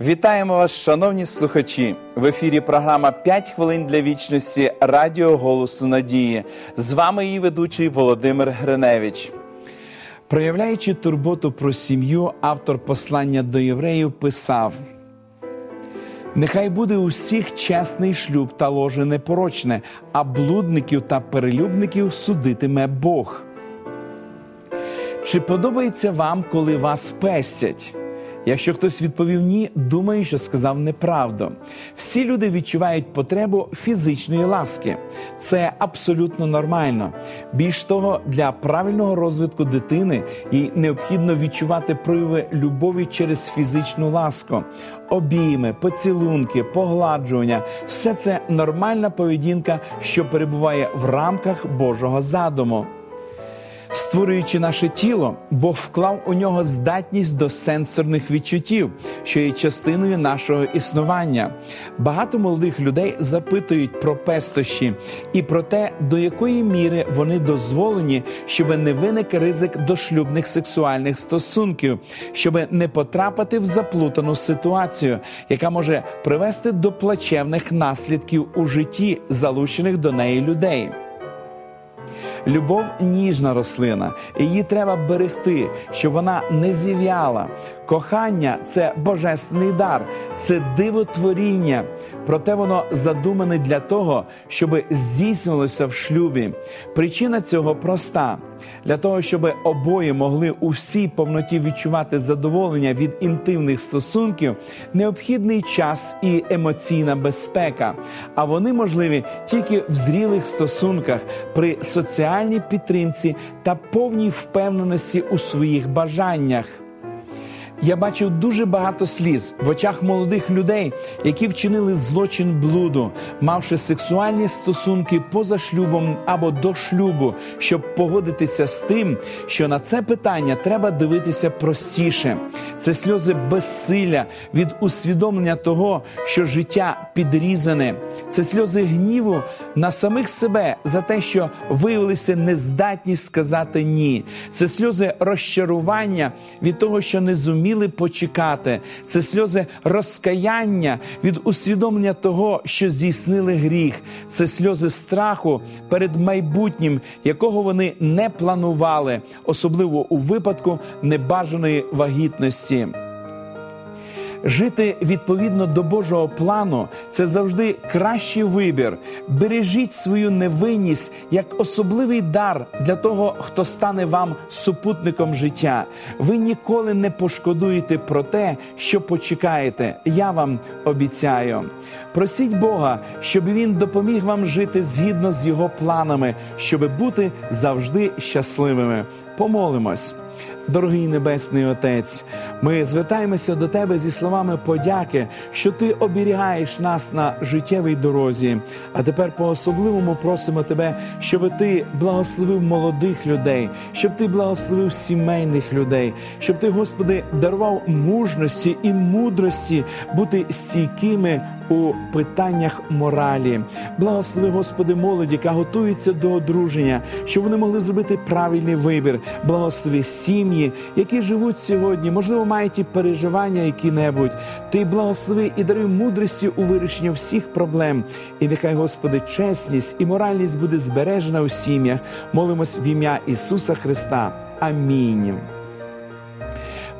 Вітаємо вас, шановні слухачі! В ефірі програма «5 хвилин для вічності Радіо Голосу Надії. З вами її ведучий Володимир Гриневич. Проявляючи турботу про сім'ю, автор послання до євреїв писав: Нехай буде у всіх чесний шлюб та ложе непорочне, а блудників та перелюбників судитиме Бог. Чи подобається вам, коли вас песять? Якщо хтось відповів ні, думаю, що сказав неправду. Всі люди відчувають потребу фізичної ласки. Це абсолютно нормально. Більш того, для правильного розвитку дитини їй необхідно відчувати прояви любові через фізичну ласку, обійми, поцілунки, погладжування все це нормальна поведінка, що перебуває в рамках Божого задуму. Створюючи наше тіло, Бог вклав у нього здатність до сенсорних відчуттів, що є частиною нашого існування. Багато молодих людей запитують про пестощі і про те, до якої міри вони дозволені, щоб не виник ризик дошлюбних сексуальних стосунків, щоб не потрапити в заплутану ситуацію, яка може привести до плачевних наслідків у житті залучених до неї людей. Любов ніжна рослина, її треба берегти, щоб вона не зів'яла. Кохання це божественний дар, це дивотворіння. Проте воно задумане для того, щоб здійснилося в шлюбі. Причина цього проста: для того, щоб обоє могли у всій повноті відчувати задоволення від інтимних стосунків, необхідний час і емоційна безпека. А вони можливі тільки в зрілих стосунках при соціальній підтримці та повній впевненості у своїх бажаннях. Я бачив дуже багато сліз в очах молодих людей, які вчинили злочин блуду, мавши сексуальні стосунки поза шлюбом або до шлюбу, щоб погодитися з тим, що на це питання треба дивитися простіше. Це сльози безсилля від усвідомлення того, що життя підрізане, це сльози гніву на самих себе за те, що виявилися нездатні сказати ні. Це сльози розчарування від того, що не зуміли зуміли почекати. Це сльози розкаяння від усвідомлення того, що здійснили гріх, це сльози страху перед майбутнім, якого вони не планували, особливо у випадку небажаної вагітності. Жити відповідно до Божого плану це завжди кращий вибір. Бережіть свою невинність як особливий дар для того, хто стане вам супутником життя. Ви ніколи не пошкодуєте про те, що почекаєте. Я вам обіцяю. Просіть Бога, щоб він допоміг вам жити згідно з його планами, щоб бути завжди щасливими. Помолимось. Дорогий Небесний Отець, ми звертаємося до Тебе зі словами подяки, що Ти оберігаєш нас на життєвій дорозі. А тепер по-особливому просимо Тебе, щоб Ти благословив молодих людей, щоб Ти благословив сімейних людей, щоб Ти, Господи, дарував мужності і мудрості бути стійкими у питаннях моралі. Благослови, Господи, молоді, яка готується до одруження, щоб вони могли зробити правильний вибір. Благослови сім'ї, які живуть сьогодні, можливо, мають і переживання які-небудь. Ти благослови і даруй мудрості у вирішенні всіх проблем. І нехай, Господи, чесність і моральність буде збережена у сім'ях. Молимось в ім'я Ісуса Христа. Амінь.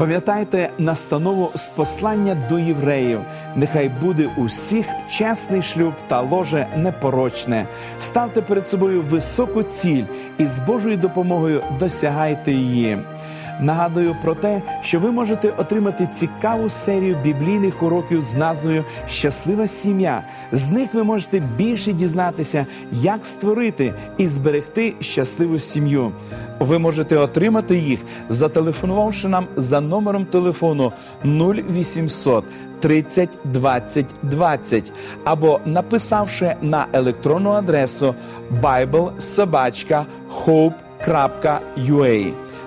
Пам'ятайте настанову з послання до євреїв. Нехай буде усіх чесний шлюб та ложе непорочне. Ставте перед собою високу ціль і з Божою допомогою досягайте її. Нагадую про те, що ви можете отримати цікаву серію біблійних уроків з назвою Щаслива сім'я. З них ви можете більше дізнатися, як створити і зберегти щасливу сім'ю. Ви можете отримати їх, зателефонувавши нам за номером телефону 0800 30 20 20 або написавши на електронну адресу biblesobachka.hope.ua.